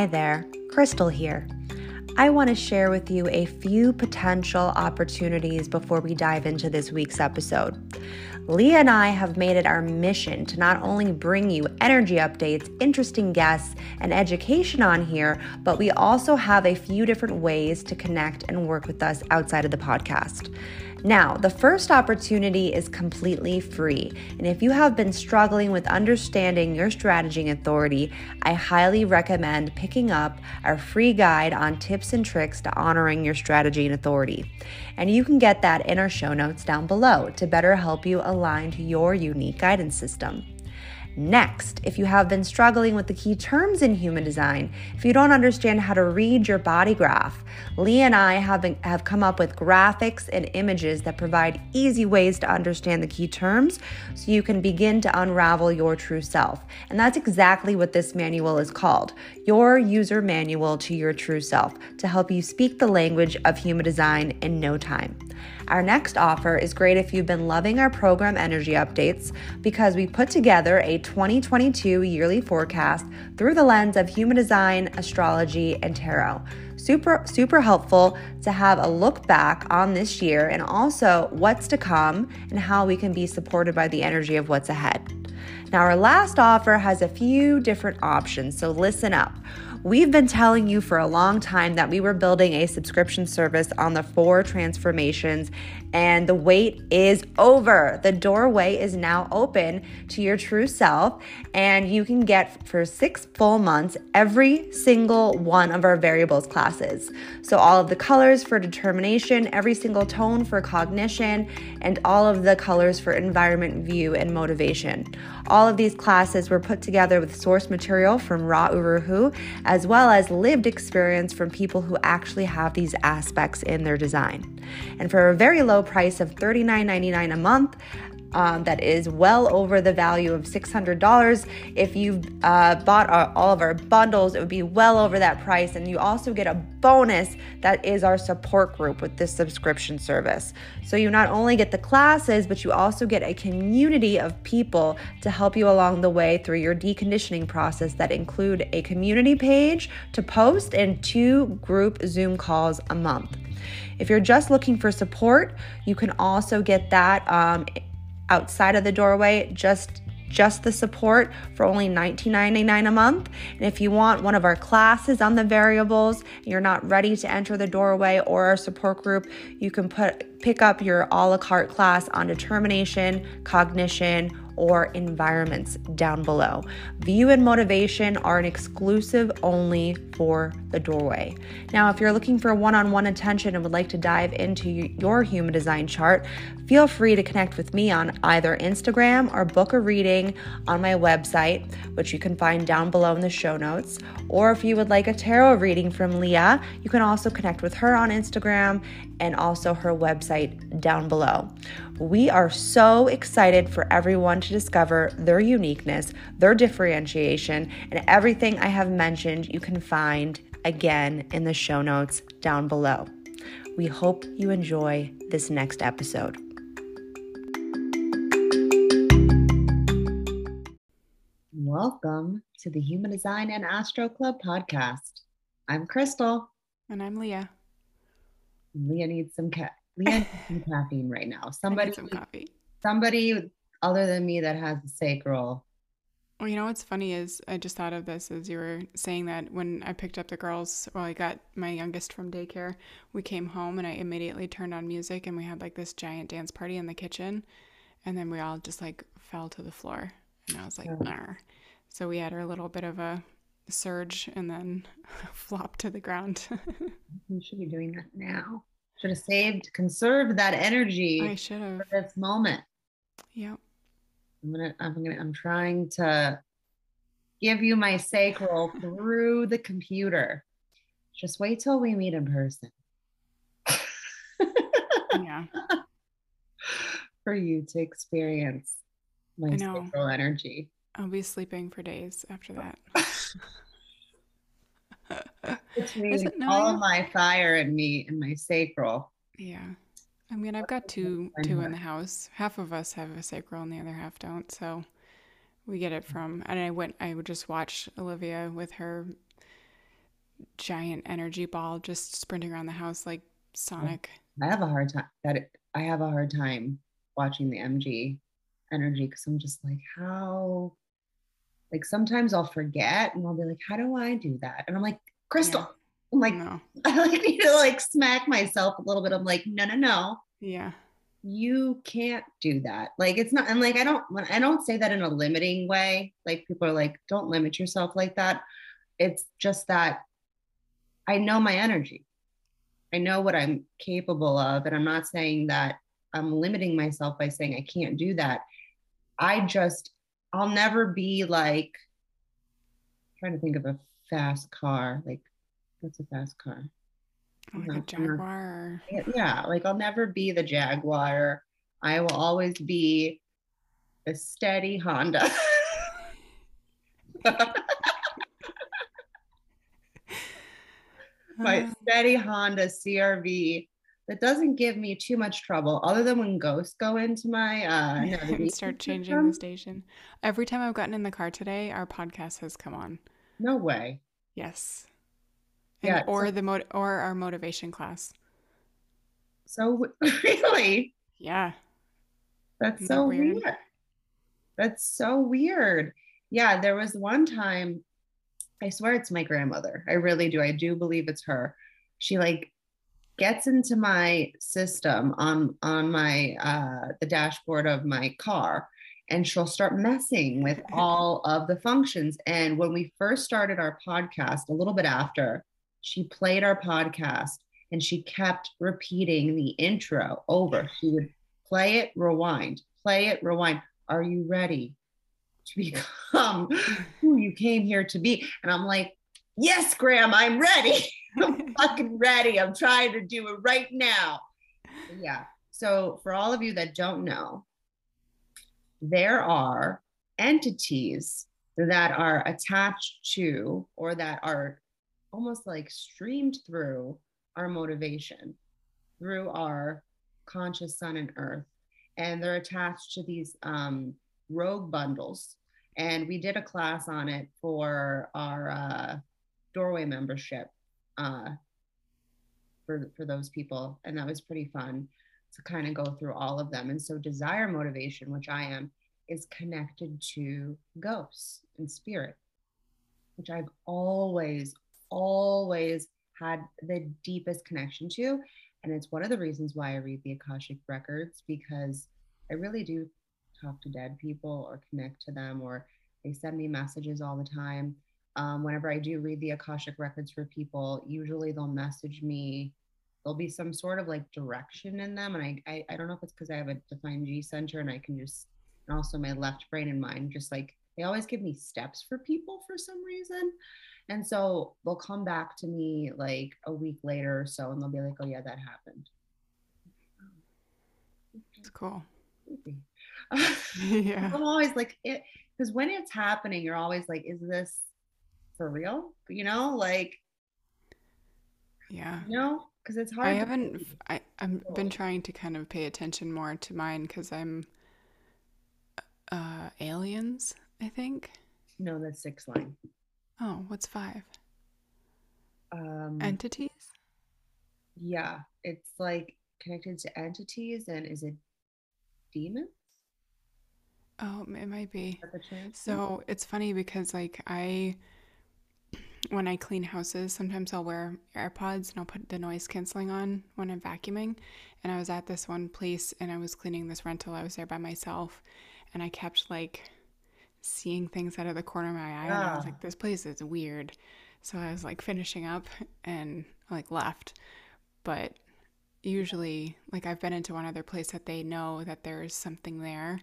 Hi there, Crystal here. I want to share with you a few potential opportunities before we dive into this week's episode. Leah and I have made it our mission to not only bring you energy updates, interesting guests, and education on here, but we also have a few different ways to connect and work with us outside of the podcast. Now, the first opportunity is completely free. And if you have been struggling with understanding your strategy authority, I highly recommend picking up our free guide on tips and tricks to honoring your strategy and authority. And you can get that in our show notes down below to better help you align to your unique guidance system. Next, if you have been struggling with the key terms in human design, if you don't understand how to read your body graph, Leah and I have, been, have come up with graphics and images that provide easy ways to understand the key terms so you can begin to unravel your true self. And that's exactly what this manual is called your user manual to your true self to help you speak the language of human design in no time. Our next offer is great if you've been loving our program energy updates because we put together a 2022 yearly forecast through the lens of human design, astrology, and tarot. Super, super helpful to have a look back on this year and also what's to come and how we can be supported by the energy of what's ahead. Now, our last offer has a few different options, so listen up. We've been telling you for a long time that we were building a subscription service on the four transformations, and the wait is over. The doorway is now open to your true self, and you can get for six full months every single one of our variables classes. So, all of the colors for determination, every single tone for cognition, and all of the colors for environment, view, and motivation. All of these classes were put together with source material from Ra Uru Hu as well as lived experience from people who actually have these aspects in their design. And for a very low price of $39.99 a month, um, that is well over the value of $600. If you've uh, bought our, all of our bundles, it would be well over that price. And you also get a bonus that is our support group with this subscription service. So you not only get the classes, but you also get a community of people to help you along the way through your deconditioning process that include a community page to post and two group Zoom calls a month. If you're just looking for support, you can also get that um, outside of the doorway, just just the support for only $19.99 a month. And if you want one of our classes on the variables, you're not ready to enter the doorway or our support group, you can put pick up your a la carte class on determination, cognition, or environments down below. View and motivation are an exclusive only for the doorway. Now, if you're looking for one on one attention and would like to dive into your human design chart, feel free to connect with me on either Instagram or book a reading on my website, which you can find down below in the show notes. Or if you would like a tarot reading from Leah, you can also connect with her on Instagram and also her website down below. We are so excited for everyone to discover their uniqueness, their differentiation, and everything I have mentioned you can find again in the show notes down below. We hope you enjoy this next episode. Welcome to the Human Design and Astro Club podcast. I'm Crystal. And I'm Leah. Leah needs some ca- Leah needs some caffeine right now. Somebody some coffee. Somebody other than me that has a sacral. Well, you know what's funny is I just thought of this as you were saying that when I picked up the girls, well, I got my youngest from daycare. We came home and I immediately turned on music and we had like this giant dance party in the kitchen, and then we all just like fell to the floor, and I was like, oh. so we had a little bit of a surge and then flop to the ground. you should be doing that now. Should have saved, conserved that energy. I should have for this moment. Yep. I'm gonna. I'm gonna. I'm trying to give you my sacral through the computer. Just wait till we meet in person. yeah. For you to experience my sacral energy. I'll be sleeping for days after that. Between all my fire and me and my sacral. Yeah. I mean, I've got two two in the house. Half of us have a sacral and the other half don't. So we get it from and I went I would just watch Olivia with her giant energy ball just sprinting around the house like Sonic. I have a hard time that it, I have a hard time watching the MG energy because I'm just like, how like sometimes I'll forget and I'll be like, how do I do that? And I'm like, Crystal, yeah. I'm like, no. I like need to like smack myself a little bit. I'm like, no, no, no. Yeah. You can't do that. Like it's not, and like I don't I don't say that in a limiting way. Like people are like, don't limit yourself like that. It's just that I know my energy. I know what I'm capable of. And I'm not saying that I'm limiting myself by saying I can't do that. I just, I'll never be like, trying to think of a fast car. Like, what's a fast car? Like a Jaguar. Yeah, like I'll never be the Jaguar. I will always be a steady Honda. My uh-huh. steady Honda CRV that doesn't give me too much trouble other than when ghosts go into my uh and start changing system. the station every time i've gotten in the car today our podcast has come on no way. Yes. And, yeah or so, the mo- or our motivation class. So really? Yeah. That's Isn't so that weird? weird. That's so weird. Yeah there was one time i swear it's my grandmother. I really do. I do believe it's her. She like gets into my system on on my uh, the dashboard of my car and she'll start messing with all of the functions and when we first started our podcast a little bit after she played our podcast and she kept repeating the intro over she would play it rewind play it rewind are you ready to become who you came here to be and i'm like yes graham i'm ready I'm fucking ready. I'm trying to do it right now. Yeah. So, for all of you that don't know, there are entities that are attached to or that are almost like streamed through our motivation, through our conscious sun and earth. And they're attached to these um, rogue bundles. And we did a class on it for our uh, doorway membership uh, for for those people, and that was pretty fun to kind of go through all of them. And so, desire motivation, which I am, is connected to ghosts and spirit, which I've always, always had the deepest connection to. And it's one of the reasons why I read the Akashic records because I really do talk to dead people or connect to them, or they send me messages all the time um, whenever I do read the Akashic records for people, usually they'll message me. There'll be some sort of like direction in them. And I, I, I don't know if it's because I have a defined G center and I can just, and also my left brain and mind, just like they always give me steps for people for some reason. And so they'll come back to me like a week later or so and they'll be like, oh, yeah, that happened. It's cool. yeah. I'm always like, it, because when it's happening, you're always like, is this for real you know like yeah you know because it's hard i haven't i i've been trying to kind of pay attention more to mine because i'm uh aliens i think. No that's six line. Oh what's five? Um entities? yeah it's like connected to entities and is it demons? Oh, it might be. So it's funny because like I when I clean houses, sometimes I'll wear AirPods and I'll put the noise canceling on when I'm vacuuming. And I was at this one place and I was cleaning this rental. I was there by myself and I kept like seeing things out of the corner of my eye. Yeah. And I was like, this place is weird. So I was like finishing up and like left. But usually, like I've been into one other place that they know that there's something there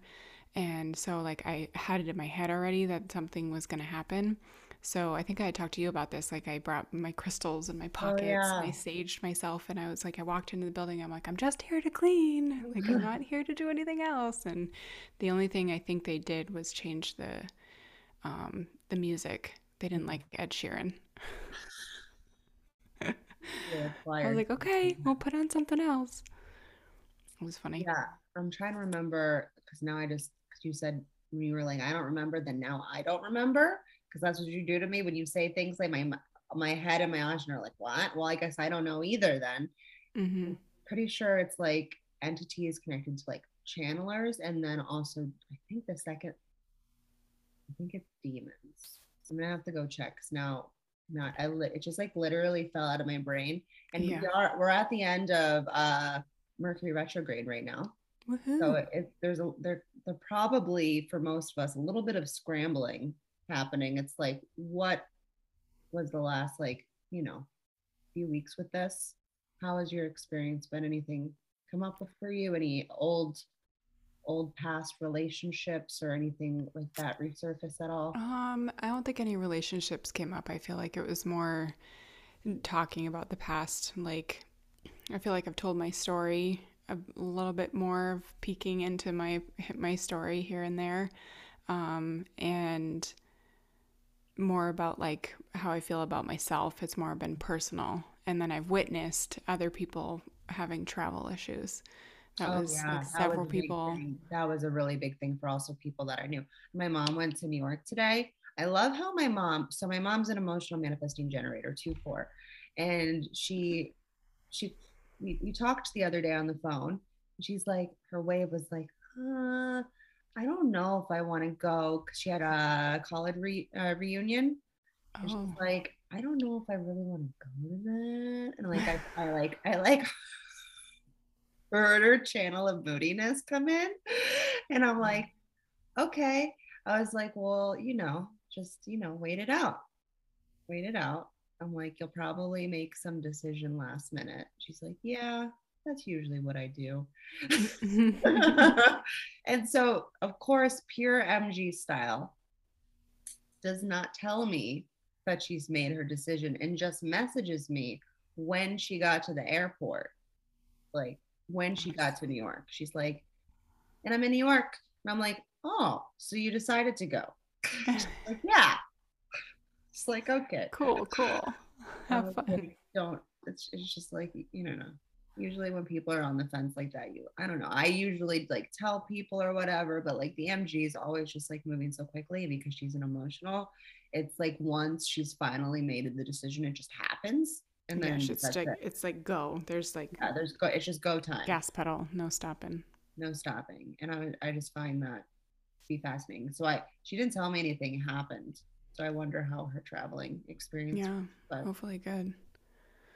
And so, like, I had it in my head already that something was going to happen. So I think I talked to you about this. Like I brought my crystals in my pockets. Oh, yeah. I saged myself, and I was like, I walked into the building. I'm like, I'm just here to clean. Like I'm not here to do anything else. And the only thing I think they did was change the um, the music. They didn't like Ed Sheeran. I was like, okay, we'll put on something else. It was funny. Yeah, I'm trying to remember because now I just because you said when you were like, I don't remember, then now I don't remember because that's what you do to me when you say things like my my head and my eyes are like, what? Well, I guess I don't know either. Then mm-hmm. pretty sure it's like entities connected to like channelers, and then also I think the second, I think it's demons. So I'm gonna have to go check because now not I li- it just like literally fell out of my brain and yeah. we are we're at the end of uh mercury retrograde right now Woo-hoo. so it, there's a there there probably for most of us a little bit of scrambling happening it's like what was the last like you know few weeks with this how has your experience been anything come up for you any old old past relationships or anything like that resurface at all? Um, I don't think any relationships came up. I feel like it was more talking about the past. Like, I feel like I've told my story a little bit more of peeking into my my story here and there, um, and more about like how I feel about myself. It's more been personal, and then I've witnessed other people having travel issues. That oh, was yeah. like several was people. That was a really big thing for also people that I knew. My mom went to New York today. I love how my mom, so my mom's an emotional manifesting generator, two four. And she she we, we talked the other day on the phone. She's like, her wave was like, uh, I don't know if I want to go because she had a college re, uh, reunion. And oh. she's like, I don't know if I really want to go to that. And like I, I like I like heard her channel of moodiness come in. And I'm like, okay. I was like, well, you know, just, you know, wait it out. Wait it out. I'm like, you'll probably make some decision last minute. She's like, yeah, that's usually what I do. and so, of course, pure MG style does not tell me that she's made her decision and just messages me when she got to the airport. Like, when she got to New York. She's like, and I'm in New York. And I'm like, oh, so you decided to go. like, yeah. It's like, okay. Cool, cool. Have um, fun. Like, don't, it's, it's just like, you know, usually when people are on the fence like that, you, I don't know. I usually like tell people or whatever, but like the MG is always just like moving so quickly because she's an emotional. It's like once she's finally made the decision, it just happens and then yeah, it's like it. it's like go. There's like yeah, there's go. It's just go time. Gas pedal, no stopping. No stopping, and I I just find that be fascinating. So I she didn't tell me anything happened, so I wonder how her traveling experience. Yeah, but, hopefully good.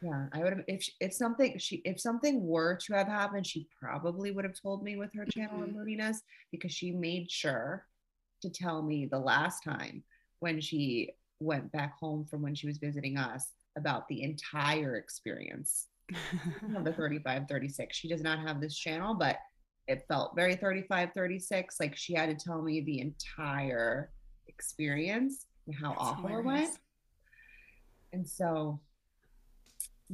Yeah, I would have if if something she if something were to have happened, she probably would have told me with her channel mm-hmm. and moodiness because she made sure to tell me the last time when she went back home from when she was visiting us about the entire experience of the 35 36 she does not have this channel but it felt very 35 36 like she had to tell me the entire experience and how That's awful hilarious. it went and so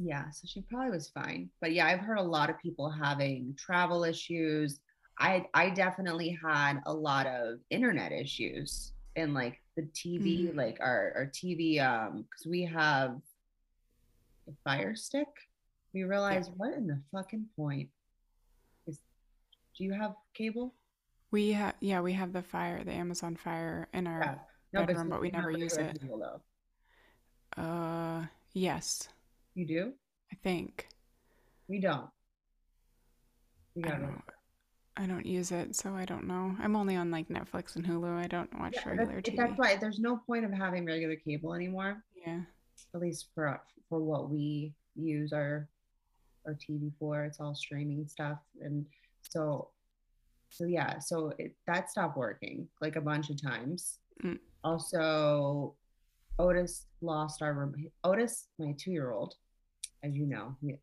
yeah so she probably was fine but yeah i've heard a lot of people having travel issues i i definitely had a lot of internet issues and like the tv mm-hmm. like our our tv um because we have a fire stick, we realized yeah. what in the fucking point is. Do you have cable? We have, yeah, we have the fire, the Amazon Fire in our yeah. no, bedroom, but, but we never use it. Cable, uh, yes. You do? I think. We don't. We I don't, I don't use it, so I don't know. I'm only on like Netflix and Hulu. I don't watch yeah, regular that's, TV. That's why there's no point of having regular cable anymore. Yeah. At least for for what we use our our TV for. It's all streaming stuff, and so so yeah, so it, that stopped working like a bunch of times. Mm. Also, Otis lost our Otis, my two year old, as you know, he,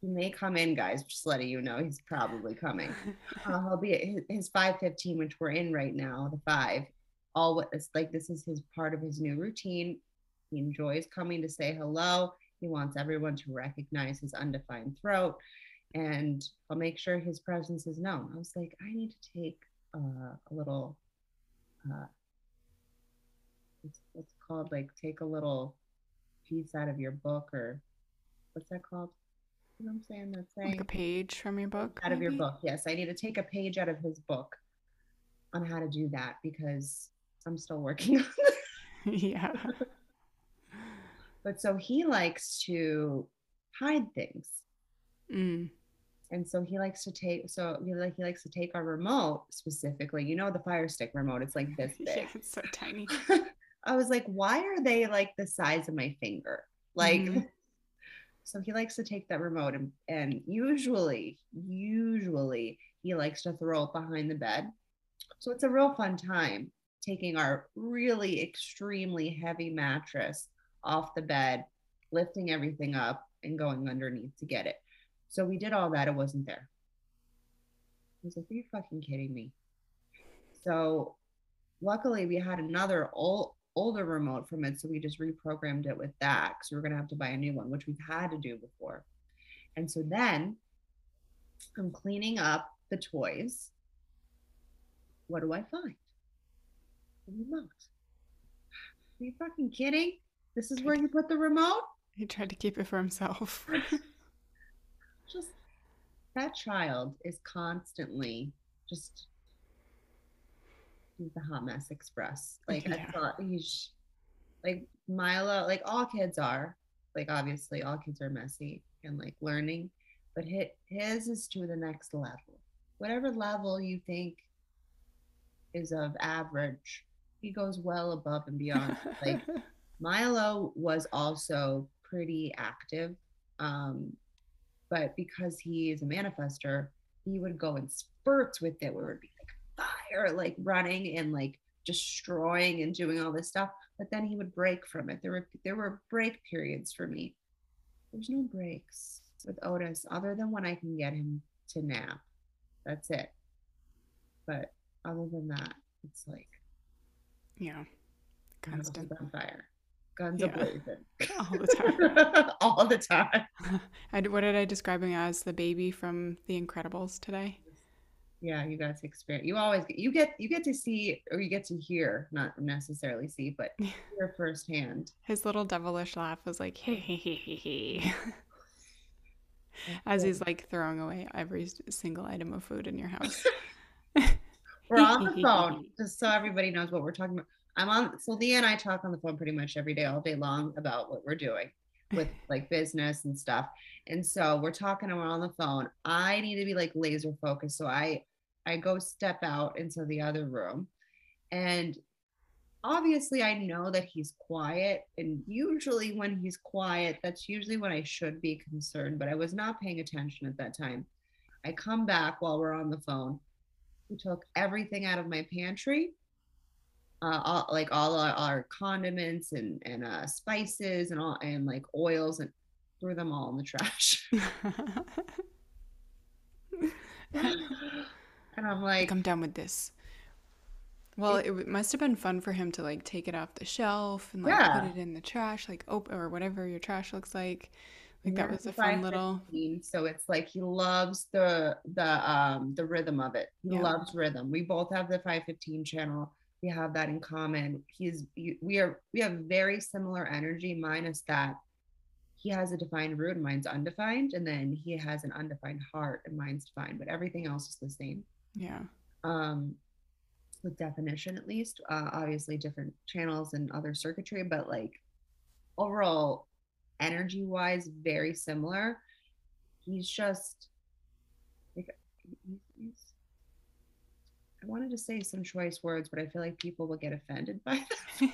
he may come in, guys. Just letting you know, he's probably coming. Uh, he'll be at his, his five fifteen, which we're in right now. The five, all what it's like. This is his part of his new routine. He enjoys coming to say hello. He wants everyone to recognize his undefined throat, and I'll make sure his presence is known. I was like, I need to take uh, a little. Uh, it's, it's called like take a little piece out of your book or what's that called? You know what I'm saying? That's saying Like a page from your book. out of your book. Yes, I need to take a page out of his book on how to do that because I'm still working on it. yeah. But so he likes to hide things. Mm. And so he likes to take so he like he likes to take our remote specifically. You know the fire stick remote, it's like this Yeah, big. it's so tiny. I was like, why are they like the size of my finger? Like Mhm. So he likes to take that remote and, and usually, usually he likes to throw it behind the bed. So it's a real fun time taking our really extremely heavy mattress off the bed, lifting everything up and going underneath to get it. So we did all that. It wasn't there. I was like, are you fucking kidding me? So luckily we had another old older remote from it so we just reprogrammed it with that because we were going to have to buy a new one which we've had to do before. And so then i'm cleaning up the toys. What do i find? The remote. Are you fucking kidding? This is where you put the remote? He tried to keep it for himself. just that child is constantly just he's the hot mess express. Like Yeah. i thought he's like milo like all kids are. Like obviously all kids are messy and like learning but his, his is to the next level. Whatever level you think is of average he goes well above and beyond. Like Milo was also pretty active, um, but because he is a manifester, he would go in spurts with it, where it would be fire, like running and like destroying and doing all this stuff. But then he would break from it. There were there were break periods for me. There's no breaks with Otis other than when I can get him to nap. That's it. But other than that, it's like yeah. Constant. on fire, guns Yeah. All the time. all the time. I, what did I describe him as? The baby from The Incredibles today? Yeah, you guys experience. You always get you get you get to see or you get to hear, not necessarily see, but hear firsthand. His little devilish laugh was like, hey, hey, hey, hey, hey. As he's like throwing away every single item of food in your house. We're on the phone, just so everybody knows what we're talking about. I'm on. So Leah and I talk on the phone pretty much every day, all day long, about what we're doing with like business and stuff. And so we're talking and we're on the phone. I need to be like laser focused, so I I go step out into the other room, and obviously I know that he's quiet. And usually when he's quiet, that's usually when I should be concerned. But I was not paying attention at that time. I come back while we're on the phone. We took everything out of my pantry, uh, all, like all our, our condiments and and uh, spices and all and like oils and threw them all in the trash. and I'm like, like, I'm done with this. Well, it, w- must have been fun for him to like take it off the shelf and like Yeah. put it in the trash, like open or whatever your trash looks like. Like that was a fun little. 5:15, So it's like he loves the the um the rhythm of it. He Yeah. loves rhythm. We both have the 515 channel. We have that in common. He's we are we have very similar energy, minus that he has a defined root and mine's undefined, and then he has an undefined heart and mine's defined, but everything else is the same. Yeah. Um with definition at least. Uh obviously different channels and other circuitry, but like overall energy wise very similar he's just like he's, he's, i wanted to say some choice words but i feel like people will get offended by that.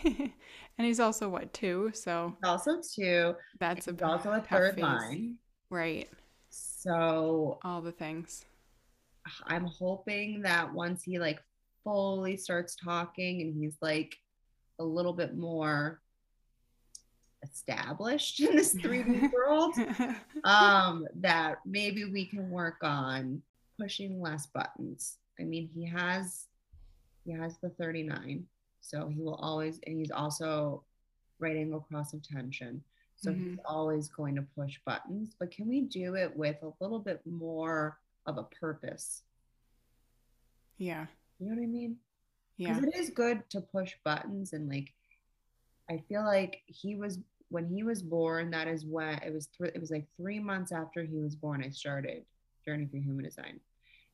and he's also what two, so also too that's a also a third phase. line right? so All the things. I'm hoping that once he like fully starts talking and he's like a little bit more established in this 3D world. Um, that maybe we can work on pushing less buttons. I mean, he has he has the 39, so he will always and he's also right angle cross of tension. So mm-hmm. he's always going to push buttons, but can we do it with a little bit more of a purpose? Yeah. You know what I mean? Yeah. Because it is good to push buttons and like I feel like he was when he was born, that is when it was th- it was like three months after he was born, I started Journey Through Human Design.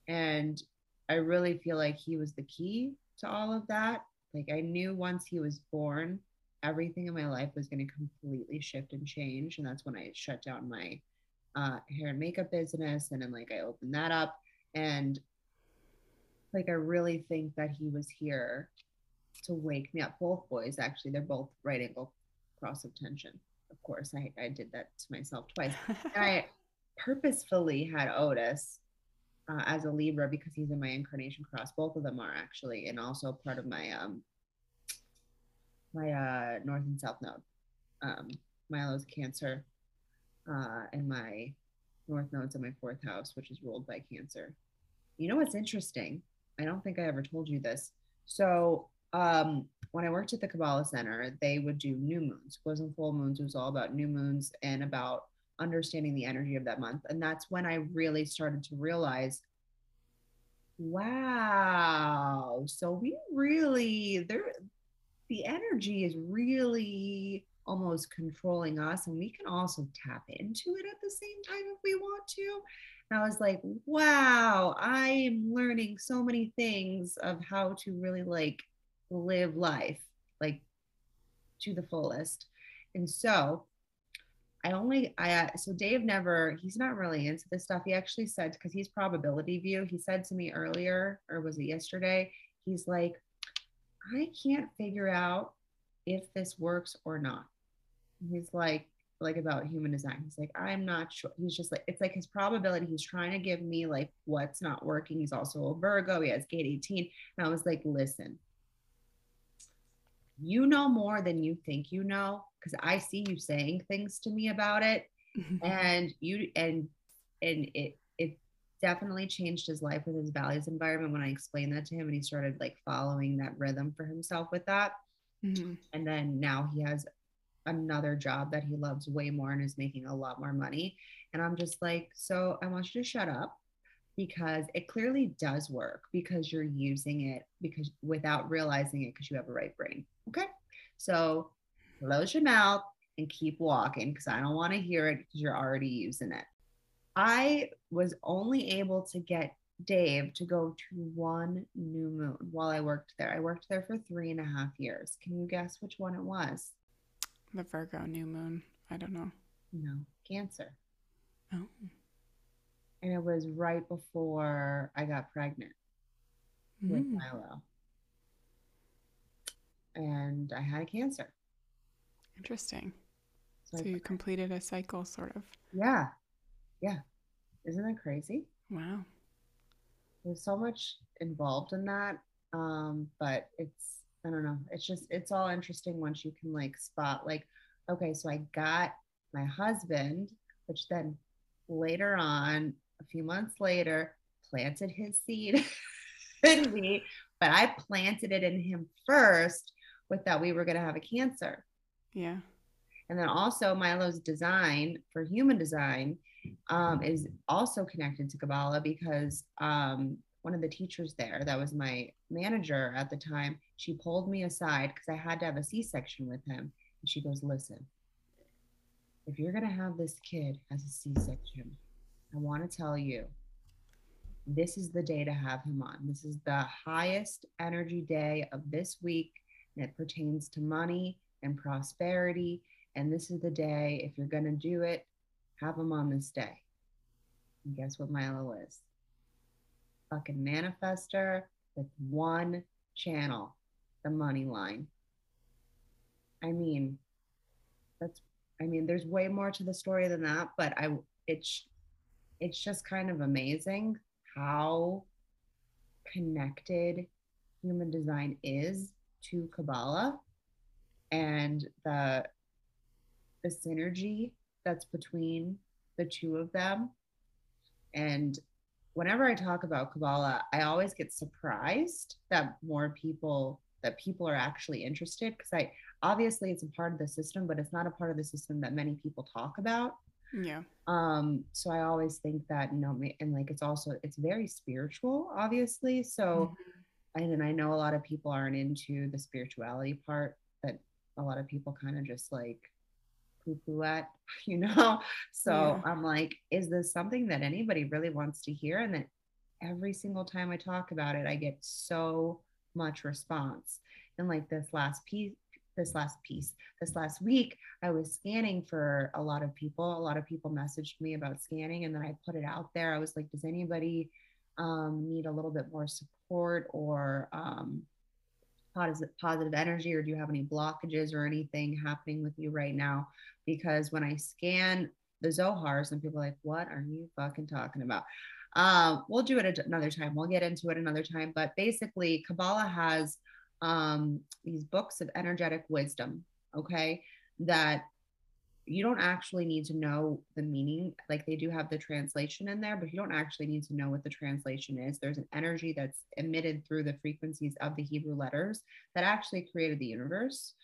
And I really feel like he was the key to all of that. Like I knew once he was born, everything in my life was going to completely shift and change. And that's when I shut down my uh, hair and makeup business. And then like I opened that up. And like I really think that he was here to wake me up. Both boys, actually, they're both right angle cross of tension. Of course, I, I did that to myself twice. I purposefully had Otis uh, as a Libra because he's in my incarnation cross. Both of them are actually, and also part of my um my uh north and south node. Um, Milo's Cancer, uh, and my north node's in my fourth house, which is ruled by Cancer. You know what's interesting? I don't think I ever told you this. So um, when I worked at the Kabbalah Center, they would do new moons. It wasn't full moons. It was all about new moons and about understanding the energy of that month. And that's when I really started to realize, wow, so we really there the energy is really almost controlling us and we can also tap into it at the same time if we want to. And I was like, wow, I am learning so many things of how to really like live life like to the fullest. And so I only I so Dave never he's not really into this stuff. He actually said because he's probability view. He said to me earlier, or was it yesterday? He's like, I can't figure out if this works or not. He's like, like about human design. He's like, I'm not sure. He's just like, it's like his probability. He's trying to give me like what's not working. He's also a Virgo. He has gate 18. And I was like, listen, you know more than you think you know because I see you saying things to me about it, and you and and it it definitely changed his life with his values environment when I explained that to him, and he started like following that rhythm for himself with that. Mm-hmm. And then now he has another job that he loves way more and is making a lot more money. And I'm just like, so I want you to shut up because it clearly does work because you're using it because without realizing it because you have a right brain. Okay. So close your mouth and keep walking because I don't want to hear it because you're already using it. I was only able to get Dave to go to one new moon while I worked there. I worked there for three and a half years. Can you guess which one it was? The Virgo new moon. I don't know. No, Cancer. Oh and it was right before I got pregnant mm. with Milo. And I had a cancer. Interesting. So, so you completed a cycle, sort of. Yeah. Yeah. Isn't that crazy? Wow. There's so much involved in that. Um, but it's, I don't know. It's just, it's all interesting once you can like spot, like, okay, so I got my husband, which then later on a few months later, planted his seed in me, but I planted it in him first with that we were going to have a cancer. Yeah. And then also Milo's design for human design um, is also connected to Kabbalah because um, one of the teachers there, that was my manager at the time, she pulled me aside because I had to have a C section with him. And she goes, Listen, if you're going to have this kid as a C section, I want to tell you this is the day to have him on. This is the highest energy day of this week, and it pertains to money and prosperity. And this is the day, if you're going to do it, have him on this day. And guess what Milo is? Fucking manifester with one channel, the money line. I mean, that's, I mean, there's way more to the story than that, but I, it's, it's just kind of amazing how connected human design is to Kabbalah and the the synergy that's between the two of them. And whenever I talk about Kabbalah, I always get surprised that more people that people are actually interested because I obviously it's a part of the system, but it's not a part of the system that many people talk about. Yeah. Um, so I always think that, you know, and like it's also it's very spiritual, obviously. So mm-hmm. and I know a lot of people aren't into the spirituality part that a lot of people kind of just like poo poo at, you know? So yeah. I'm like, is this something that anybody really wants to hear? And then every single time I talk about it, I get so much response. And like this last piece, this last piece this last week i was scanning for a lot of people a lot of people messaged me about scanning and then i put it out there i was like does anybody um, need a little bit more support or um, positive, positive energy or do you have any blockages or anything happening with you right now? Because when i scan the zohar some people are like what are you fucking talking about? Um, we'll do it another time. We'll get into it another time. But basically kabbalah has um, these books of energetic wisdom, okay, that you don't actually need to know the meaning. Like they do have the translation in there, but you don't actually need to know what the translation is. There's an energy that's emitted through the frequencies of the Hebrew letters that actually created the universe.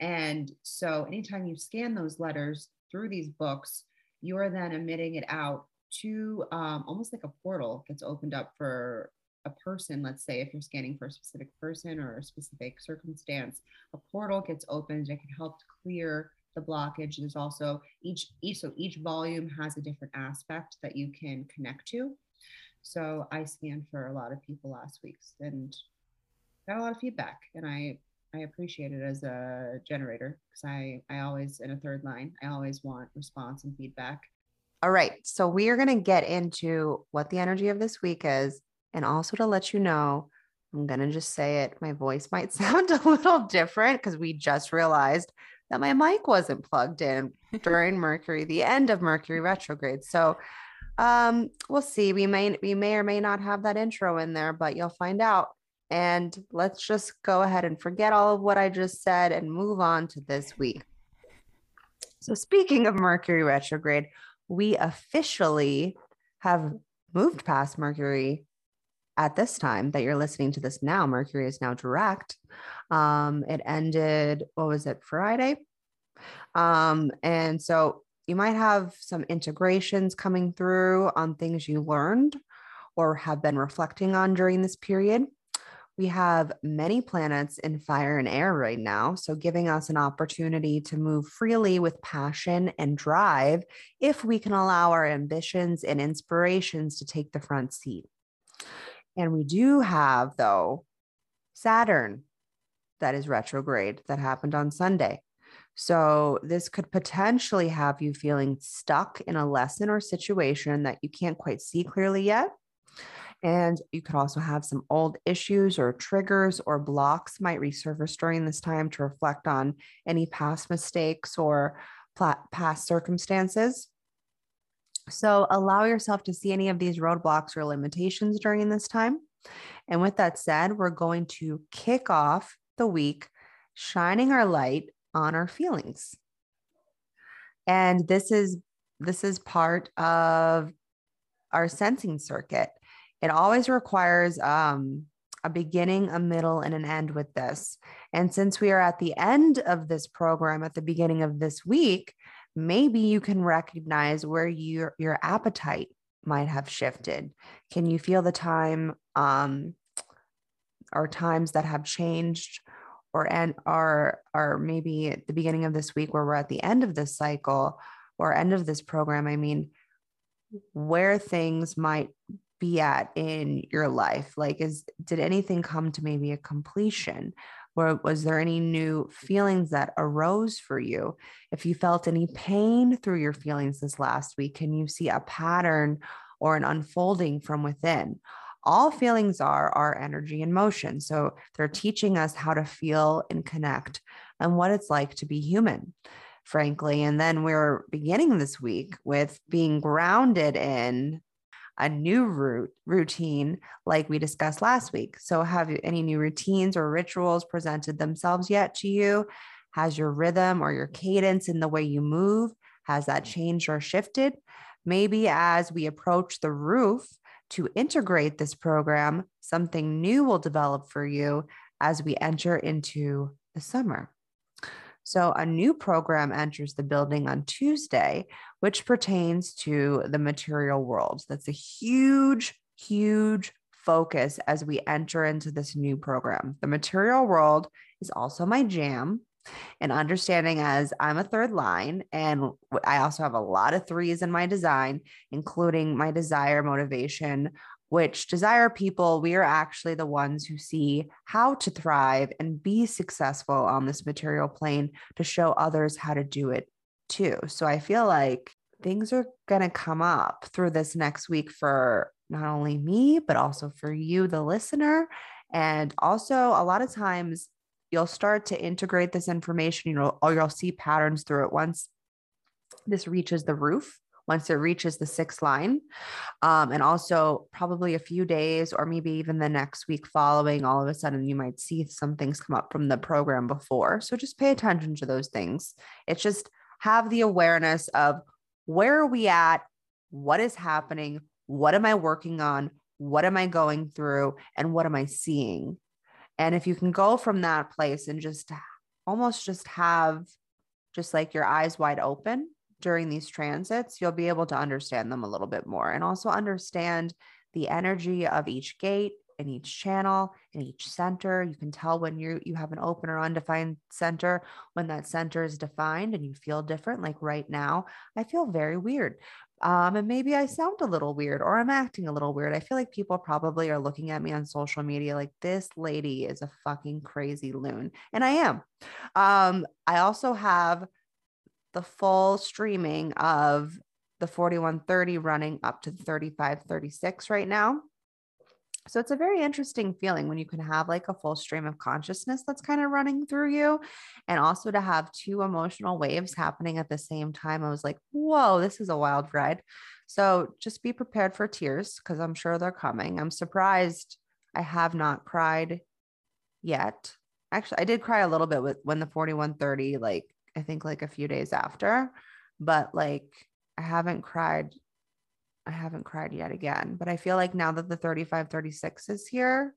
And so anytime you scan those letters through these books, you are then emitting it out to um, almost like a portal gets opened up for a person, let's say if you're scanning for a specific person or a specific circumstance, a portal gets opened and can help clear the blockage. There's also each each so each volume has a different aspect that you can connect to. So I scanned for a lot of people last week and got a lot of feedback and I I appreciate it as a generator because I I always in a third line I always want response and feedback. All right, so we are going to get into what the energy of this week is and also to let you know, I'm going to just say it. My voice might sound a little different because we just realized that my mic wasn't plugged in during Mercury, the end of Mercury retrograde. So um, we'll see. We may we may or may not have that intro in there, but you'll find out. And let's just go ahead and forget all of what I just said and move on to this week. So speaking of Mercury retrograde, we officially have moved past Mercury at this time that you're listening to this now, Mercury is now direct. Um, it ended, what was it, Friday? Um, and so you might have some integrations coming through on things you learned or have been reflecting on during this period. We have many planets in fire and air right now, so giving us an opportunity to move freely with passion and drive if we can allow our ambitions and inspirations to take the front seat. And we do have, though, Saturn that is retrograde that happened on Sunday. So, this could potentially have you feeling stuck in a lesson or situation that you can't quite see clearly yet. And you could also have some old issues or triggers or blocks might resurface during this time to reflect on any past mistakes or past circumstances. So allow yourself to see any of these roadblocks or limitations during this time. And with that said, we're going to kick off the week shining our light on our feelings. And this is this is part of our sensing circuit. It always requires um, a beginning, a middle, and an end with this. And since we are at the end of this program at the beginning of this week, maybe you can recognize where your your appetite might have shifted. Can you feel the time um or times that have changed or and are are maybe at the beginning of this week where we're at the end of this cycle or end of this program i mean where things might be at in your life? Like is did anything come to maybe a completion or was there any new mm-hmm. feelings that arose for you? If you felt any mm-hmm. pain through your feelings this last week, can you see a pattern or an unfolding from within? All feelings are our energy and motion. So they're teaching us how to feel and connect and what it's like to be human frankly. And then we're beginning this week mm-hmm. with being grounded in a new routine like we discussed last week. So have any new routines or rituals presented themselves yet to you? Has your rhythm or your cadence in the way you move, has that changed or shifted? Maybe as we approach the roof to integrate this program, something new will develop for you as we enter into the summer. So, a new program enters the building on Tuesday, which pertains to the material world. That's a huge, huge focus as we enter into this new program. The material world is also my jam. And understanding as I'm a third line, and I also have a lot of threes in my design, including my desire, motivation, which desire people, we are actually the ones who see how to thrive and be successful on this material plane to show others how to do it too. So I feel like things are going to come up through this next week for not only me, but also for you, the listener. And also, a lot of times you'll start to integrate this information, you know, or you'll see patterns through it once this reaches the roof once it reaches the sixth line. Um, and also, probably a few days or maybe even the next week following, all of a sudden you might see some things come up from the program before. So just pay attention to those things. It's just have the awareness of where are we at? What is happening? What am I working on? What am I going through? And what am I seeing? And if you can go from that place and just almost just have just like your eyes wide open during these transits, you'll be able to understand them a little bit more and also understand the energy of each gate in each channel in each center. You can tell when you you have an open or undefined center when that center is defined and you feel different like right now i feel very weird. Um, and maybe i sound a little weird or i'm acting a little weird. I feel like people probably are looking at me on social media like this lady is a fucking crazy loon. And i am. Um, i also have the full streaming of the 4130 running up to 3536 right now. So it's a very interesting feeling when you can have like a full stream of consciousness that's kind of running through you. And also to have two emotional waves happening at the same time. I was like, whoa, this is a wild ride. So just be prepared for tears because I'm sure they're coming. I'm surprised I have not cried yet. Actually, I did cry a little bit with when the 4130 like I think like a few days after, but like I haven't cried. I haven't cried yet again, but I feel like now that the 35 36 is here,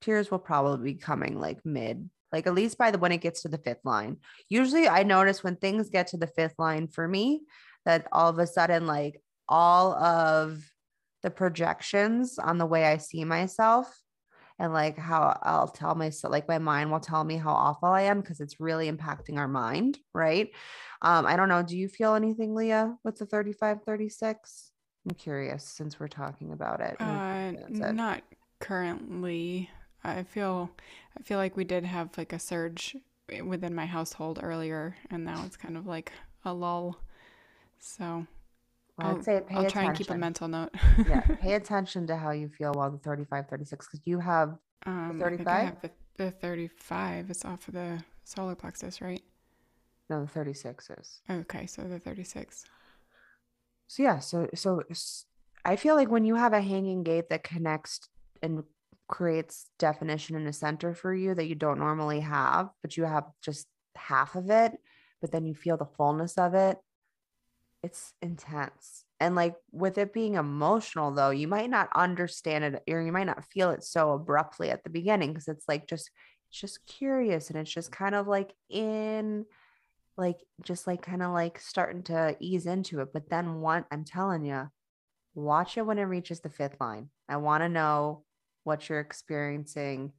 tears will probably be coming like mid, like at least by the when it gets to the fifth line. Usually I notice when things get to the fifth line for me that all of a sudden, like all of the projections on the way I see myself and like how I'll tell myself, like my mind will tell me how awful I am because it's really impacting our mind, right? Um, I don't know. Do you feel anything, Leah, with the 35, 36? I'm curious since we're talking about it. Uh, not currently. I feel I feel like we did have like a surge within my household earlier, and now it's kind of like a lull. So well, I'd say I'll try and keep a mental note. yeah, pay attention to how you feel while the 35, 36, because you have um, 35? the, the 35 is off of the solar plexus, right? No, the 36 is. Okay, so the 36. So yeah, so so I feel like when you have a hanging gate that connects and creates definition in a center for you that you don't normally have, but you have just half of it, but then you feel the fullness of it it's intense. And like with it being emotional, though, you might not understand it or you might not feel it so abruptly at the beginning because it's like just, it's just curious and it's just kind of like in, like, just like kind of like starting to ease into it. But then one, I'm telling you, watch it when it reaches the fifth line. I want to know what you're experiencing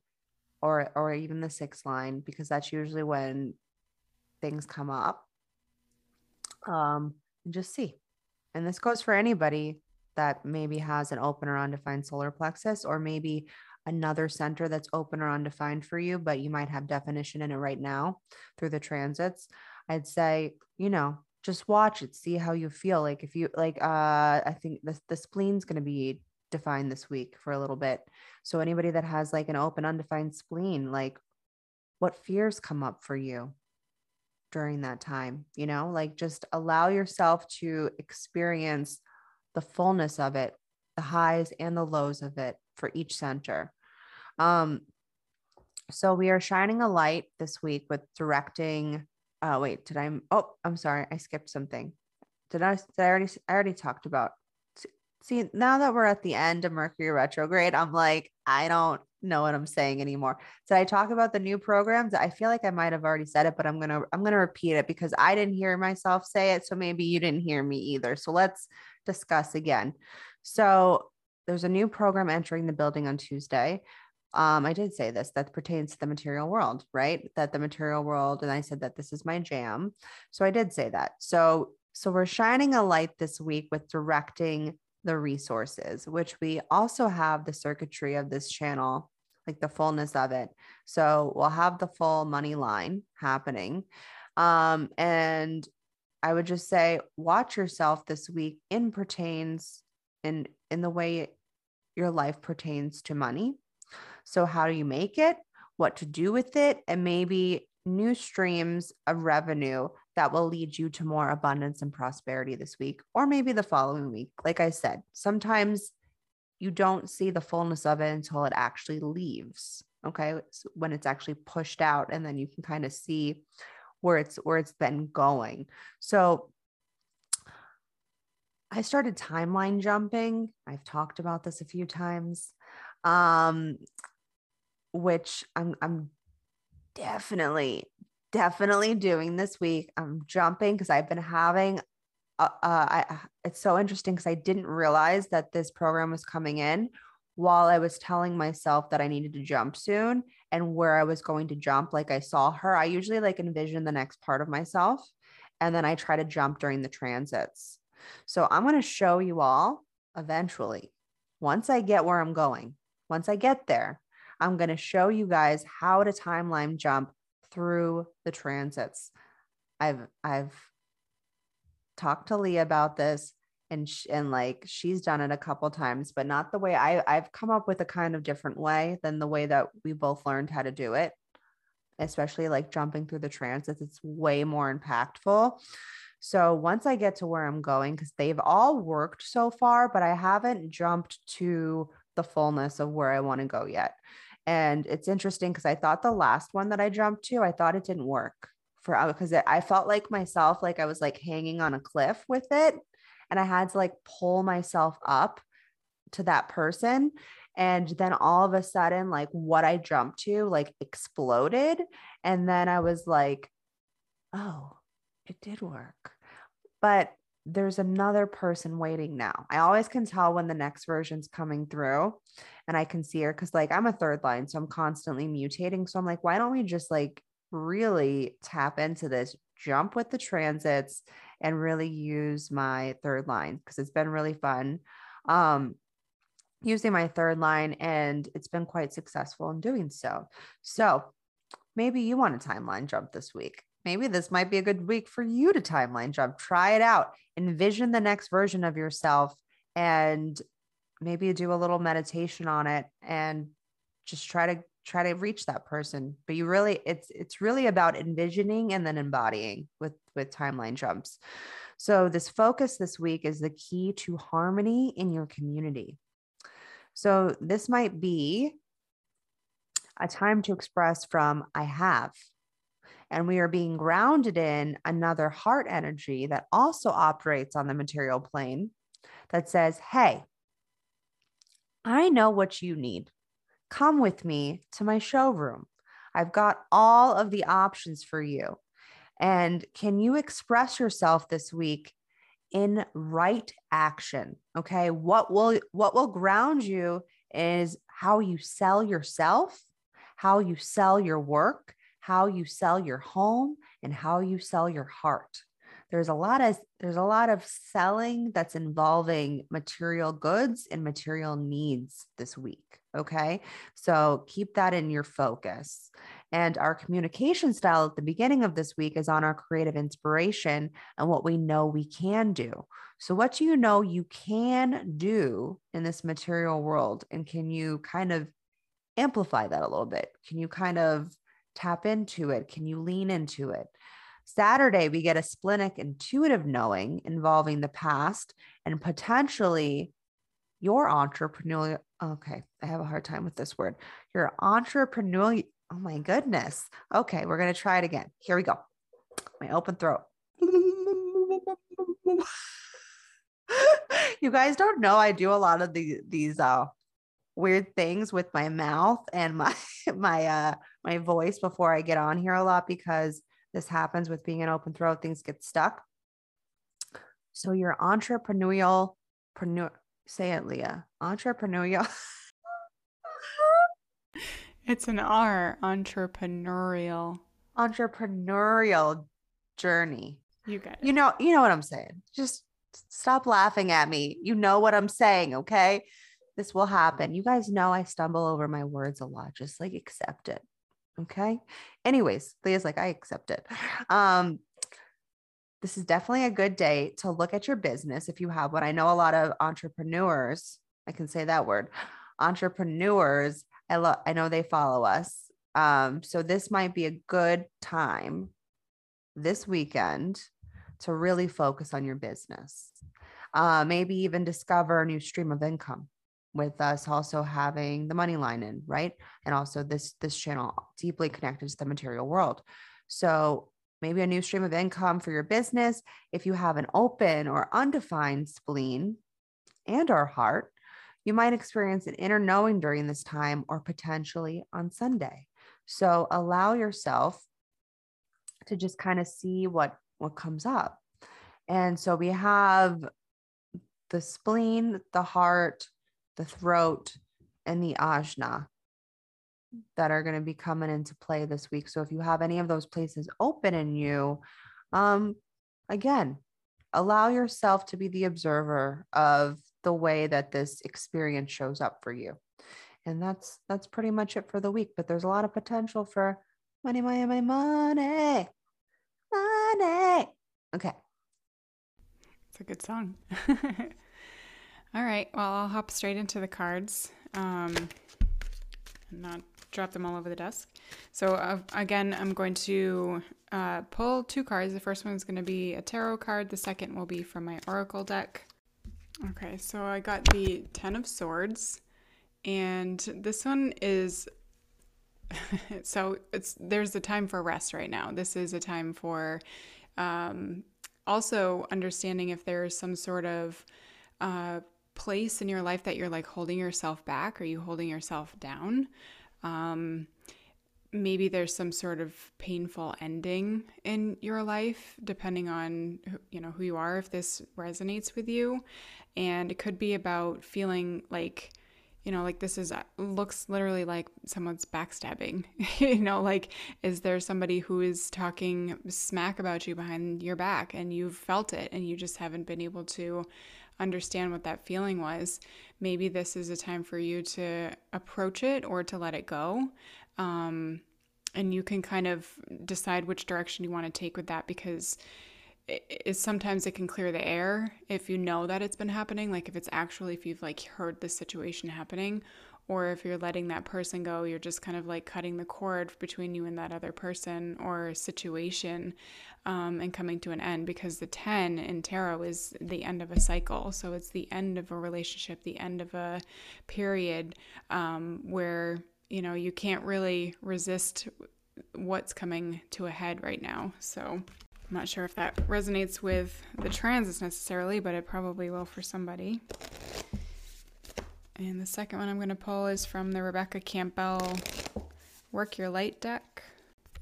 or or even the sixth line because that's usually when things come up um and just see. And this goes for anybody that maybe has an open or undefined solar plexus, or maybe another center that's open or undefined for you, but you might have definition in it right now through the transits. I'd say, you know, just watch it, see how you feel. Like if you like, uh, I think the, the spleen's going to be defined this week for a little bit. So anybody that has like an open, undefined spleen, like what fears come up for you? during that time, you know, like just allow yourself to experience the fullness of it, the highs and the lows of it for each center. Um, So we are shining a light this week with directing. Uh, wait, did I? Oh, I'm sorry, I skipped something. Did I? Did I already? I already talked about. See, now that we're at the end of Mercury retrograde, I'm like, I don't know what I'm saying anymore. Did I talk about the new programs? I feel like I might have already said it, but I'm gonna I'm gonna repeat it because I didn't hear myself say it, so maybe you didn't hear me either. So let's discuss again. So there's a new program entering the building on Tuesday um, I did say this that pertains to the material world, right? That the material world, and I said that this is my jam. So I did say that. So so we're shining a light this week with directing the resources, which we also have the circuitry of this channel, like the fullness of it. So we'll have the full money line happening. Um, and I would just say, watch yourself this week in pertains in in the way your life pertains to money so, how do you make it? What to do with it? And maybe new streams of revenue that will lead you to more abundance and prosperity this week, or maybe the following week. Like I said, sometimes you don't see the fullness of it until it actually leaves. Okay. When it's actually pushed out, and then you can kind of see where it's where it's been going. So I started timeline jumping. I've talked about this a few times. Um, which I'm I'm definitely definitely doing this week. I'm jumping because I've been having uh, uh I it's so interesting because I didn't realize that this program was coming in while I was telling myself that I needed to jump soon and where I was going to jump like I saw her. I usually like envision the next part of myself and then I try to jump during the transits. So I'm going to show you all eventually once I get where I'm going. Once I get there, I'm going to show you guys how to timeline jump through the transits. I've I've talked to Lee about this and sh- and like she's done it a couple times but not the way I I've come up with a kind of different way than the way that we both learned how to do it especially like jumping through the transits. It's way more impactful. So once I get to where I'm going cuz they've all worked so far but I haven't jumped to the fullness of where I want to go yet and it's interesting because I thought the last one that I jumped to, I thought it didn't work for because uh, I felt like myself, like I was like hanging on a cliff with it. And I had to like pull myself up to that person. And then all of a sudden, like what I jumped to, like exploded. And then I was like, oh, it did work. But there's another person waiting now. I always can tell when the next version's coming through and I can see her because like I'm a third line, so I'm constantly mutating. So I'm like, why don't we just like really tap into this, jump with the transits, and really use my third line because it's been really fun. Um, using my third line and it's been quite successful in doing so. So maybe you want a timeline jump this week. Maybe this might be a good week for you to timeline jump. Try it out. Envision the next version of yourself and maybe do a little meditation on it and just try to try to reach that person but you really it's it's really about envisioning and then embodying with with timeline jumps so this focus this week is the key to harmony in your community so this might be a time to express from i have and we are being grounded in another heart energy that also operates on the material plane that says hey I know what you need. Come with me to my showroom. I've got all of the options for you. And can you express yourself this week in right action? Okay? What will what will ground you is how you sell yourself, how you sell your work, how you sell your home, and how you sell your heart. There's a lot of there's a lot of selling that's involving material goods and material needs this week okay? So keep that in your focus. And our communication style at the beginning of this week is on our creative inspiration and what we know we can do. So what do you know you can do in this material world? And can you kind of amplify that a little bit? Can you kind of tap into it can you lean into it Saturday, we get a splenic intuitive knowing involving the past and potentially your entrepreneurial. Okay, I have a hard time with this word. Your entrepreneurial Oh my goodness. Okay, we're going to try it again. Here we go. My open throat. you guys don't know I do a lot of the, these uh, weird things with my mouth and my my uh my voice before I get on here a lot because this happens with being an open throat things get stuck. So your entrepreneurial preneur say it Leah. Entrepreneurial It's an R, entrepreneurial. Entrepreneurial journey. You get it. You know, you know what I'm saying. Just stop laughing at me. You know what I'm saying, okay? This will happen. You guys know I stumble over my words a lot. Just like accept it. Okay. Anyways, Leah's like, I accept it. Um, this is definitely a good day to look at your business if you have one. I know a lot of entrepreneurs, I can say that word, entrepreneurs I love I know they follow us. Um, so this might be a good time this weekend to really focus on your business. Uh, maybe even discover a new stream of income with us also having the money line in, right? And also this this channel deeply connected to the material world. So maybe a new stream of income for your business. If you have an open or undefined spleen and or heart, you might experience an inner knowing during this time or potentially on Sunday. So allow yourself to just kind of see what what comes up. And so we have the spleen, the heart, the throat, and the ajna that are going to be coming into play this week. So if you have any of those places open in you, um, again, allow yourself to be the observer of the way that this experience shows up for you. And that's that's pretty much it for the week. But there's a lot of potential for money, money, money, money, money. Okay. It's a good song. All right. Well, I'll hop straight into the cards. Um, not drop them all over the desk. So uh, again, I'm going to uh, pull two cards. The first one is going to be a tarot card. The second will be from my oracle deck. Okay, so I got the Ten of Swords, and this one is so it's there's a time for rest right now. This is a time for um, also understanding if there is some sort of uh, place in your life that you're like holding yourself back. Are you holding yourself down? Um, maybe there's some sort of painful ending in your life depending on you know who you are if this resonates with you and it could be about feeling like you know like this is uh, looks literally like someone's backstabbing you know like is there somebody who is talking smack about you behind your back and you've felt it and you just haven't been able to understand what that feeling was. Maybe this is a time for you to approach it or to let it go. Um, and you can kind of decide which direction you want to take with that because it, sometimes it can clear the air if you know that it's been happening like if it's actually if you've like heard the situation happening or if you're letting that person go you're just kind of like cutting the cord between you and that other person or situation um, and coming to an end because the 10 in tarot is the end of a cycle so it's the end of a relationship the end of a period um, where you know you can't really resist what's coming to a head right now so I'm not sure if that resonates with the transits necessarily, but it probably will for somebody. And the second one I'm going to pull is from the Rebecca Campbell Work Your Light deck.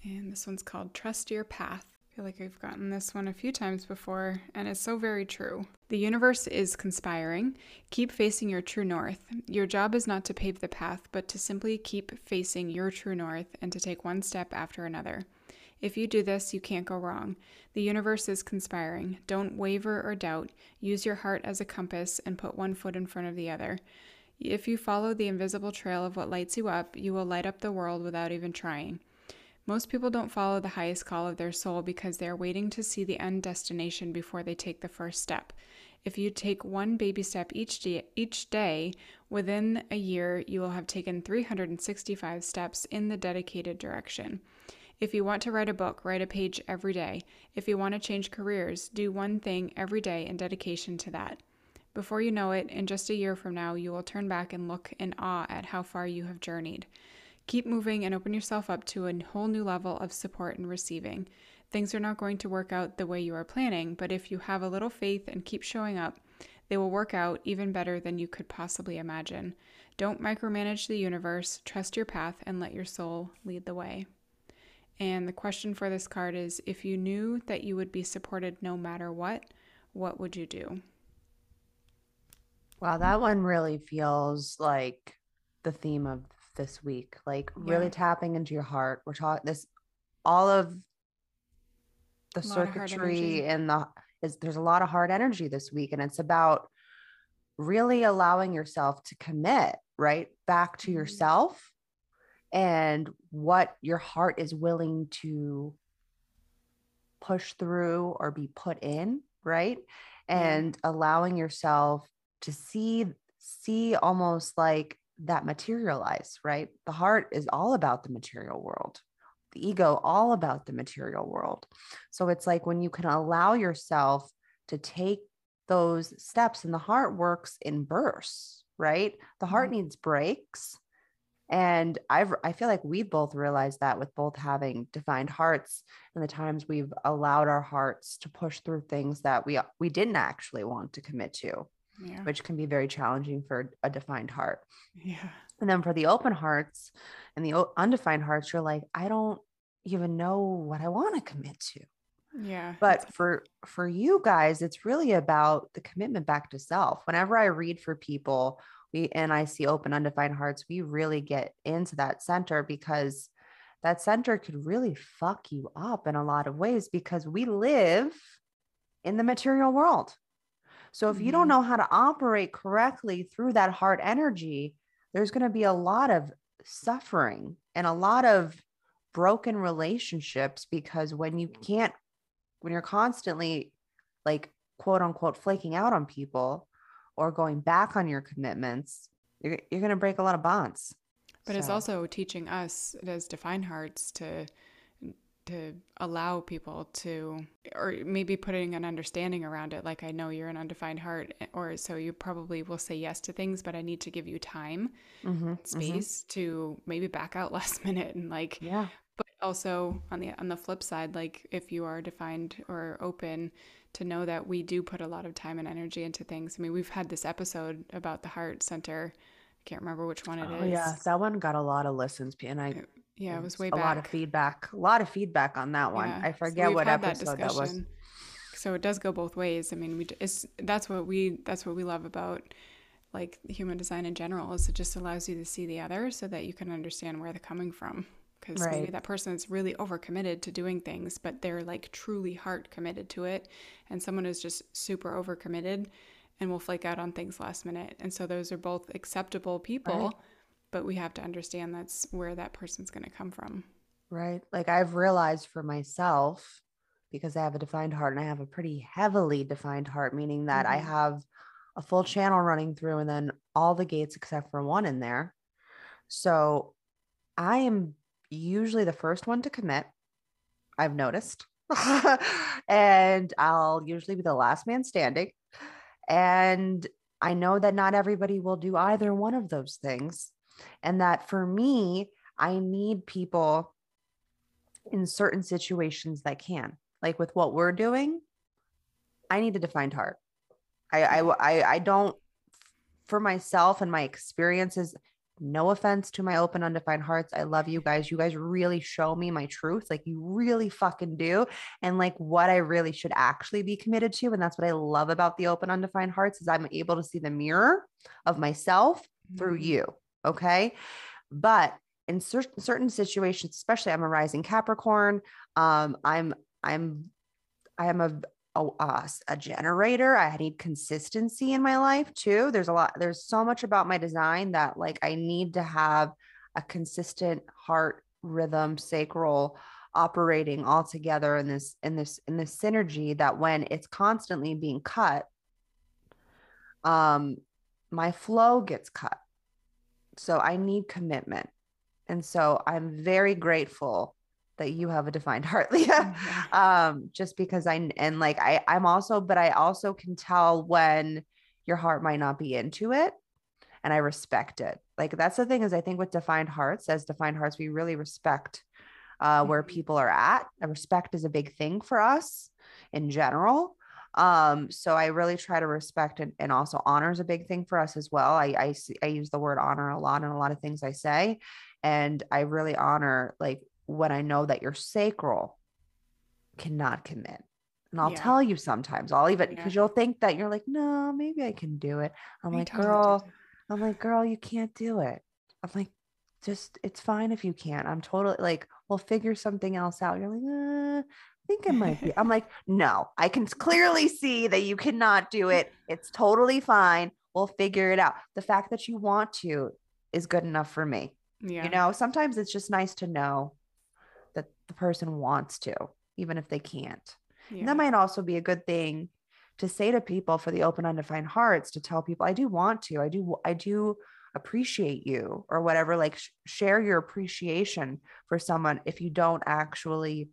And this one's called Trust Your Path. I feel like I've gotten this one a few times before, and it's so very true. The universe is conspiring. Keep facing your true north. Your job is not to pave the path, but to simply keep facing your true north and to take one step after another. If you do this, you can't go wrong. The universe is conspiring. Don't waver or doubt. Use your heart as a compass and put one foot in front of the other. If you follow the invisible trail of what lights you up, you will light up the world without even trying. Most people don't follow the highest call of their soul because they are waiting to see the end destination before they take the first step. If you take one baby step each day, each day, within a year you will have taken 365 steps in the dedicated direction. If you want to write a book, write a page every day. If you want to change careers, do one thing every day in dedication to that. Before you know it, in just a year from now, you will turn back and look in awe at how far you have journeyed. Keep moving and open yourself up to a whole new level of support and receiving. Things are not going to work out the way you are planning, but if you have a little faith and keep showing up, they will work out even better than you could possibly imagine. Don't micromanage the universe, trust your path, and let your soul lead the way. And the question for this card is if you knew that you would be supported no matter what, what would you do? Wow, that one really feels like the theme of this week. Like really tapping into your heart. We're talking this all of the circuitry and the is there's a lot of hard energy this week and it's about really allowing yourself to commit right back to mm-hmm. yourself and what your heart is willing to push through or be put in right and allowing yourself to see see almost like that materialize right? The heart is all about the material world. The ego all about the material world. So it's like when you can allow yourself to take those steps and the heart works in bursts right? The heart mm-hmm. needs breaks. And i've i feel like we've both realized that with both having defined hearts and the times we've allowed our hearts to push through things that we we didn't actually want to commit to yeah. which can be very challenging for a defined heart yeah and then for the open hearts and the undefined hearts you're like i don't even know what i want to commit to yeah. But for for you guys, it's really about the commitment back to self. Whenever I read for people, we and I see open undefined hearts, we really get into that center because that center could really fuck you up in a lot of ways because we live in the material world. So if mm-hmm. you don't mm-hmm. know how to operate correctly through that heart energy, there's going to be a lot of suffering and a lot of broken relationships because when you can't when you're constantly like quote unquote flaking out on people or going back on your commitments, you're, you're going to break a lot of bonds. But so. it's also teaching us as defined hearts to to allow people to or maybe putting an understanding around it like i know you're an undefined heart or so you probably will say yes to things but i need to give you time mm-hmm, mm-hmm. space mm-hmm. to maybe back out last minute and like yeah but also on the on the flip side like if you are defined or open to know that we do put a lot of time and energy into things i mean we've had this episode about the heart center i can't remember which one it oh, is. yeah that one got a lot of listens and i yeah it was way a back. lot of feedback a lot of feedback on that one yeah. i forget so what episode that, that was so it does go both ways i mean we it's that's what we that's what we love about like human design in general is it just allows you to see the other so that you can understand where they're coming from because right. maybe that person is really overcommitted to doing things, but they're like truly heart committed to it. And someone is just super overcommitted and will flake out on things last minute. And so those are both acceptable people, right. But we have to understand that's where that person's going to come from. Right. Like I've realized for myself, because I have a defined heart and I have a pretty heavily defined heart, meaning that mm-hmm. I have a full channel running through and then all the gates except for one in there. So I am usually the first one to commit. I've noticed. and I'll usually be the last man standing. And I know that not everybody will do either one of those things. And that for me, I need people in certain situations that can. Like with what we're doing, I need a defined heart. I I I, I don't for myself and my experiences no offense to my open undefined hearts i love you guys you guys really show me my truth like you really fucking do and like what i really should actually be committed to and that's what i love about the open undefined hearts is i'm able to see the mirror of myself mm-hmm. through you okay but in certain certain situations especially i'm a rising capricorn um i'm i'm i am a a, a, generator. I need consistency in my life too. There's a lot, there's so much about my design that like I need to have a consistent heart rhythm, sacral operating all together in this, in this, in this synergy that when it's constantly being cut, um, my flow gets cut. So I need commitment. And so I'm very grateful that you have a defined heart, Leah. Mm-hmm. Um, just because I and like I I'm also, but I also can tell when your heart might not be into it. and I respect it. Like that's the thing is I think with defined hearts, as defined hearts, we really respect uh, where Mhm. people are at. And respect is a big thing for us in general. Um, so I really try to respect and, and also honor is a big thing for us as well. I, I I use the word honor a lot in a lot of things I say, and I really honor like when I know that you're sacral cannot commit. And I'll Yeah. tell you sometimes, I'll even Yeah. because you'll think that you're like, no, maybe I can do it. I'm like, totally girl. I'm like, girl, you can't do it. I'm like, just it's fine if you can't. I'm totally like, we'll figure something else out. You're like, uh, think it might be. I'm like, no, I can clearly see that you cannot do it. It's totally fine. We'll figure it out. The fact that you want to is good enough for me. Yeah. You know, sometimes it's just nice to know that the person wants to, even if they can't. And yeah. that might also be a good thing to say to people for the open undefined hearts to tell people i do want to i do i do appreciate you or whatever like sh- share your appreciation for someone if you don't actually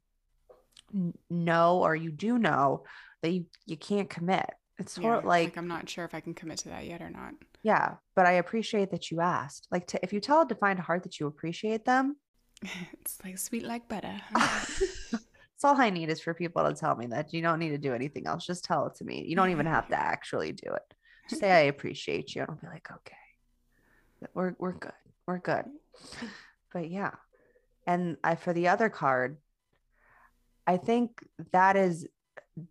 know or you do know that you, you can't commit it's Yeah, sort of like, I'm not sure if I can commit to that yet or not. yeah but i appreciate that you asked like to, if you tell a defined heart that you appreciate them it's like sweet like butter. That's all I need is for people to tell me that you don't need to do anything else. Just tell it to me. You don't even have to actually do it. Just say I appreciate you, and I'll be like, okay, we're we're good, we're good. But yeah, and I for the other card, I think that is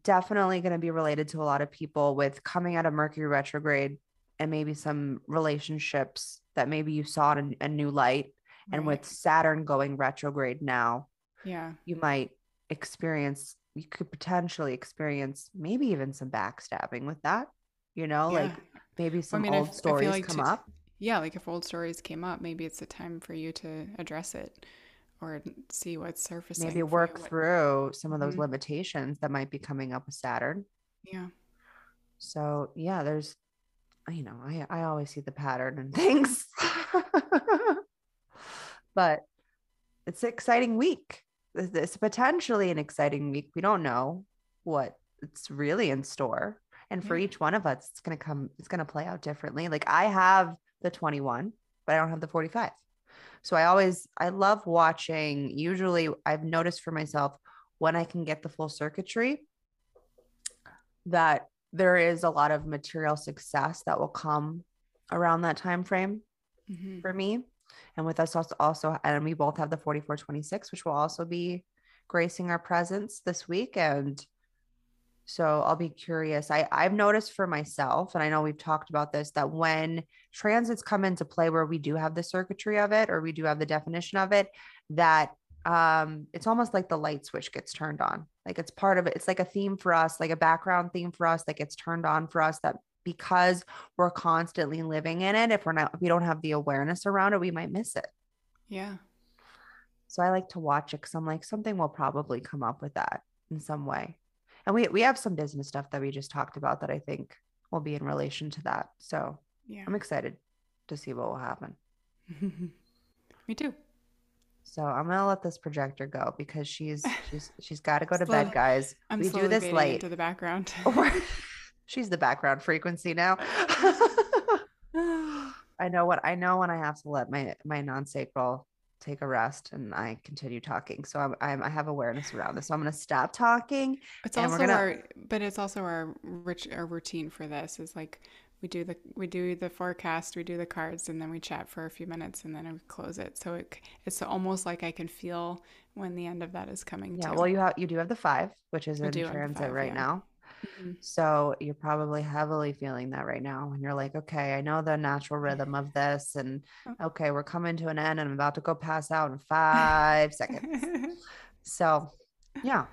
definitely going to be related to a lot of people with coming out of Mercury retrograde and maybe some relationships that maybe you saw in a new light, and with Saturn going retrograde now yeah. you might experience you could potentially experience maybe even some backstabbing with that you know like maybe some mean, I old I feel stories like come to- up. Yeah, like if old stories came up, maybe it's a time for you to address it or see what's surfacing. maybe for you, work what- through some of those Mhm. limitations that might be coming up with saturn Yeah. so yeah there's you know i i always see the pattern and things but it's an exciting week It's- potentially an exciting week we don't know what it's really in store and for Yeah. each one of us it's going to come it's going to play out differently like i have the 21 but i don't have the 45 so i always i love watching usually i've noticed for myself when i can get the full circuitry that there is a lot of material success that will come around that time frame Mhm. for me and with us also, also and we both have the 4426 which will also be gracing our presence this week and so i'll be curious. I i've noticed for myself and i know we've talked about this that when transits come into play where we do have the circuitry of it or we do have the definition of it that um it's almost like the light switch gets turned on. Like it's part of it. It's like a theme for us like a background theme for us that gets turned on for us that because we're constantly living in it if we're not if we don't have the awareness around it we might miss it. Yeah. so i like to watch it because i'm like something will probably come up with that in some way and we we have some business stuff that we just talked about that i think will be in relation to that so Yeah. i'm excited to see what will happen Me too. so i'm gonna let this projector go because she's she's she's got to go to Slowly- bed guys I'm we do this late to the background. she's the background frequency now I know what I know when I have to let my my non-sacral take a rest and I continue talking. So I'm, I'm I have awareness around this. So I'm going to stop talking. It's And we're also gonna- our, but it's also our rich our routine for this is like we do the we do the forecast, we do the cards, and then we chat for a few minutes, and then we close it. So it it's almost like I can feel when the end of that is coming. Yeah. too. Well, you have you do have the five, which is I in do have the transit five, right yeah. now. Mhm. So you're probably heavily feeling that right now. And you're like, okay, I know the natural rhythm of this. And okay, we're coming to an end and I'm about to go pass out in five seconds. So, yeah.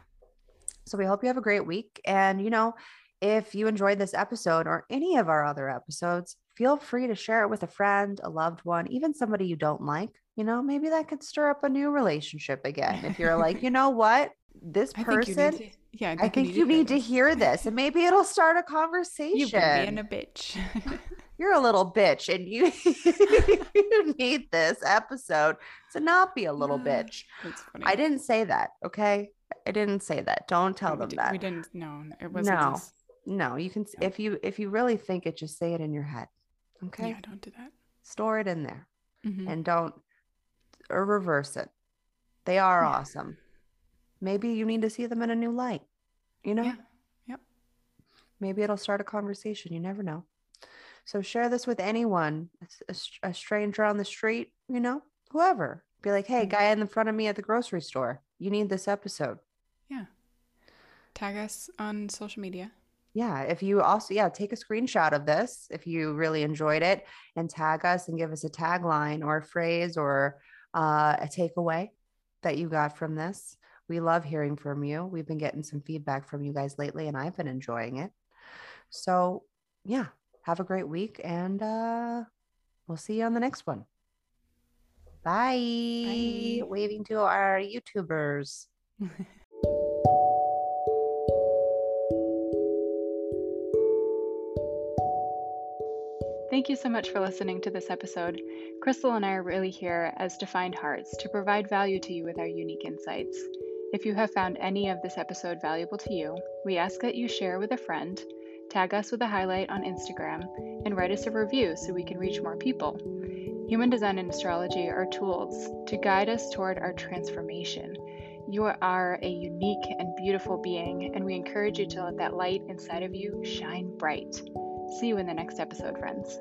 So we hope you have a great week. And, you know, if you enjoyed this episode or any of our other episodes, feel free to share it with a friend, a loved one, even somebody you don't like. You know, maybe that could stir up a new relationship again. If you're like, you know what, this I think you person, yeah, I think you need to hear this, and maybe it'll start a conversation. You've been being a bitch. You're a little bitch, and you you need this episode to not be a little bitch. That's funny. I didn't say that, okay? I didn't say that. Don't tell we them di- that. We didn't. No, it wasn't. No. No, you can No. if you if you really think it, just say it in your head. Okay. Yeah, don't do that. store it in there Mhm. and don't or reverse it. They are Yeah. awesome. Maybe you need to see them in a new light. You know? Yeah. Yep. Maybe it'll start a conversation. You never know. So share this with anyone, a a, str- a stranger on the street, you know, whoever. Be like, hey, guy in the front of me at the grocery store, you need this episode. Yeah. Tag us on social media. Yeah. If you also, yeah, take a screenshot of this if you really enjoyed it and tag us and give us a tagline or a phrase or uh, a takeaway that you got from this. We love hearing from you. We've been getting some feedback from you guys lately and I've been enjoying it. So, yeah, have a great week and uh, we'll see you on the next one. Bye. Bye. Waving to our YouTubers. Thank you so much for listening to this episode. Crystal and I are really here as defined hearts to provide value to you with our unique insights. If you have found any of this episode valuable to you, we ask that you share with a friend, tag us with a highlight on Instagram, and write us a review so we can reach more people. Human design and astrology are tools to guide us toward our transformation. You are a unique and beautiful being, and we encourage you to let that light inside of you shine bright. See you in the next episode, friends.